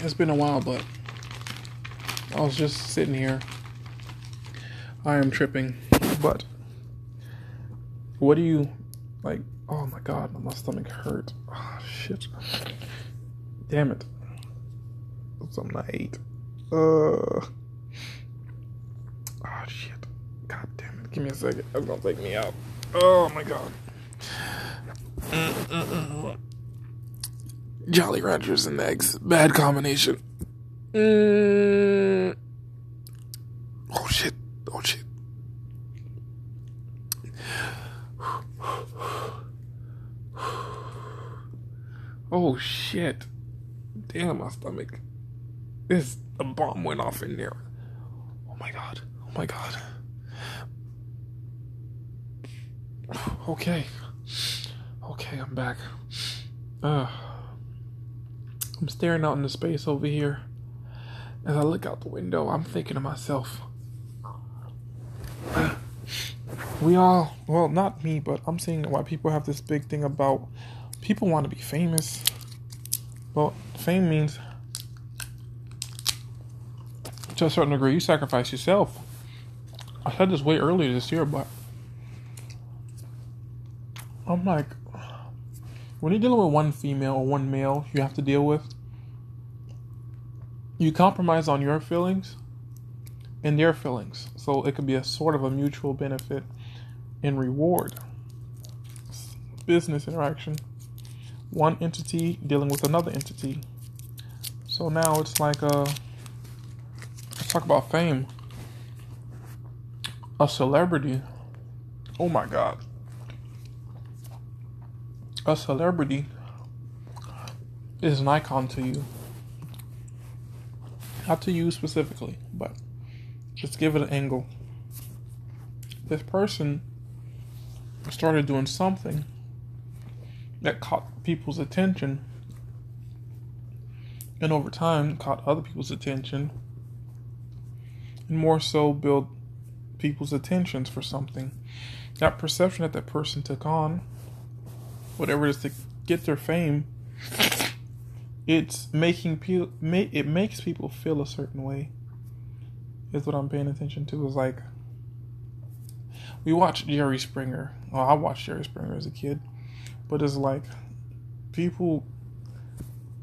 It's been a while, but I was just sitting here. I am tripping, but what do you like? Oh my god, my stomach hurt. Oh, shit. Damn it. Something I ate. Uh. Oh shit. God damn it. Give me a second. That's gonna take me out. Oh my god. Mm-mm-mm. Jolly Ranchers and eggs. Bad combination. Mm. Oh shit. Oh shit. Oh shit. Damn my stomach. This a bomb went off in there. Oh my god. Oh my god. Okay. Okay, I'm back. Uh I'm staring out into space over here. As I look out the window, I'm thinking to myself, we all, well, not me, but I'm seeing why people have this big thing about people want to be famous. Well, fame means to a certain degree you sacrifice yourself. I said this way earlier this year, but I'm like, when you're dealing with one female or one male you have to deal with, you compromise on your feelings and their feelings. So it could be a sort of a mutual benefit and reward. Business interaction. One entity dealing with another entity. So now it's like a. let's talk about fame. A celebrity. Oh my god a celebrity is an icon to you. Not to you specifically, but just give it an angle. This person started doing something that caught people's attention, and over time caught other people's attention, and more so build people's attentions for something. That perception that that person took on whatever it is to get their fame, it's making people it makes people feel a certain way. Is what I'm paying attention to. Is like we watched Jerry Springer. I watched Jerry Springer as a kid, but it's like people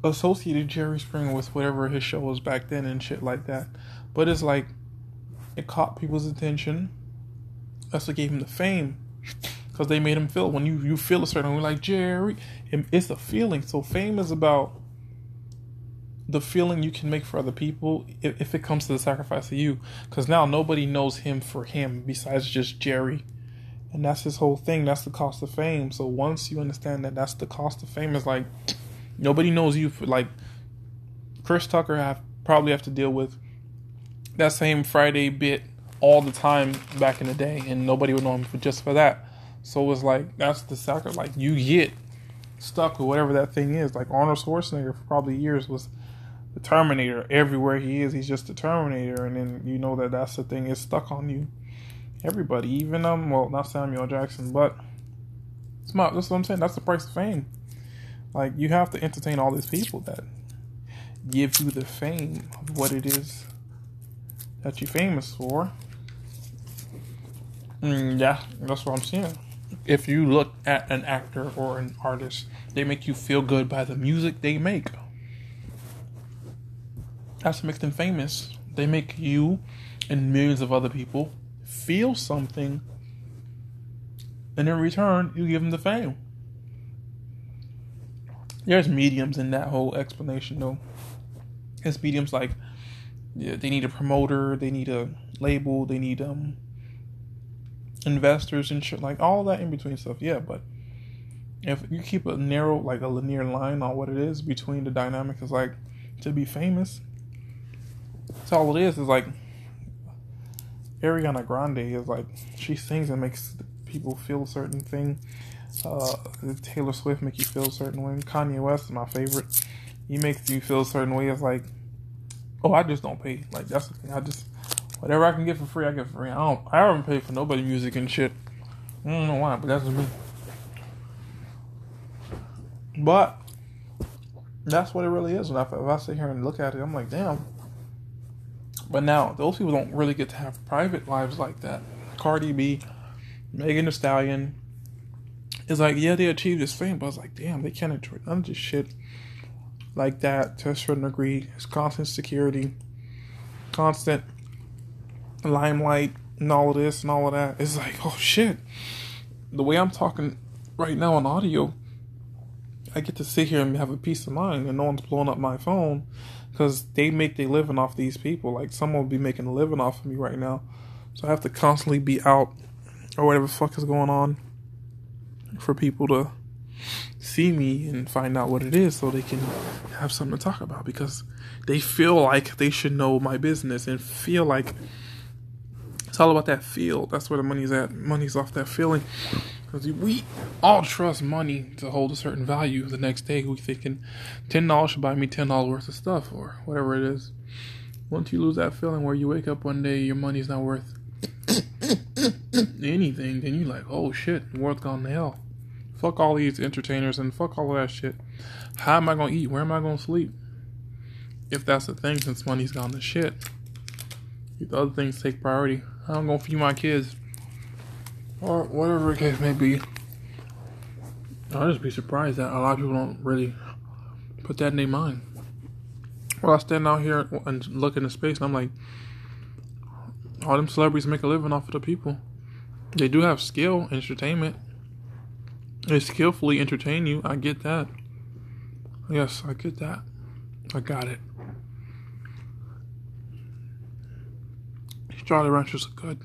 associated Jerry Springer with whatever his show was back then and shit like that. But it's like it caught people's attention. That's what gave him the fame because they made him feel when you you feel a certain way like Jerry it's a feeling. So fame is about the feeling you can make for other people if, if it comes to the sacrifice of you. Because now nobody knows him for him besides just Jerry. And that's his whole thing. That's the cost of fame. So once you understand that that's the cost of fame. Is like nobody knows you for like Chris Tucker have probably have to deal with that same Friday bit all the time back in the day. And nobody would know him for just for that so it's like that's the sucker. Like you get stuck with whatever that thing is. Like Arnold Schwarzenegger for probably years was the Terminator. Everywhere he is, he's just the Terminator, and then you know that that's the thing is stuck on you. Everybody, even um, well, not Samuel Jackson, but it's. That's what I'm saying. That's the price of fame. Like you have to entertain all these people that give you the fame of what it is that you're famous for. Mm, yeah, that's what I'm saying if you look at an actor or an artist, they make you feel good by the music they make. That's what makes them famous. They make you and millions of other people feel something, and in return, you give them the fame. There's mediums in that whole explanation, though. It's mediums like yeah, they need a promoter, they need a label, they need um investors and shit, like all that in between stuff. Yeah, but if you keep a narrow, like a linear line on what it is between the dynamic, is like to be famous. That's all it is. Is like Ariana Grande is like she sings and makes people feel a certain thing. Uh, Taylor Swift make you feel a certain way. Kanye West is my favorite. He makes you feel a certain way. It's like, oh, I just don't pay. Like that's the thing. I just Whatever I can get for free, I get free. I don't. I haven't paid for nobody music and shit. I don't know why, but that's me. But That's what it really is. I, if I sit here and look at it, I'm like, damn. But now those people don't really get to have private lives like that. Cardi B, Megan Thee Stallion. It's like, yeah, they achieved this fame, but it's like, damn, they can't enjoy none of this shit like that to a certain degree. It's constant security, constant limelight, and all of this and all of that. It's like, oh shit. The way I'm talking right now on audio, I get to sit here and have a peace of mind, and no one's blowing up my phone because they make their living off these people. Like someone will be making a living off of me right now, so I have to constantly be out or whatever fuck is going on for people to see me and find out what it is so they can have something to talk about because they feel like they should know my business and feel like it's all about that feel. That's where the money's at. Money's off that feeling. Because we all trust money to hold a certain value. The next day, we thinking ten dollars should buy me ten dollars worth of stuff or whatever it is. Once you lose that feeling where you wake up one day, your money's not worth anything, then you're like, oh shit, the world's gone to hell. Fuck all these entertainers and fuck all of that shit. How am I gonna eat? Where am I gonna sleep? If that's the thing, since money's gone to shit, the other things take priority. I'm gonna feed my kids, or whatever the case may be. I'll just be surprised that a lot of people don't really put that in their mind. Well, I stand out here and look into space, and I'm like, all them celebrities make a living off of the people. They do have skill, entertainment. They skillfully entertain you. I get that. Yes, I get that. I got it. Jolly Ranchers are good.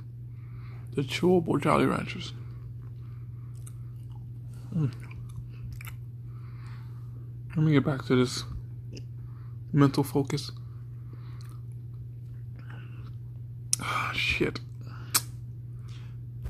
The chewable Jolly Ranchers. Mm. Let me get back to this mental focus. Ah, shit.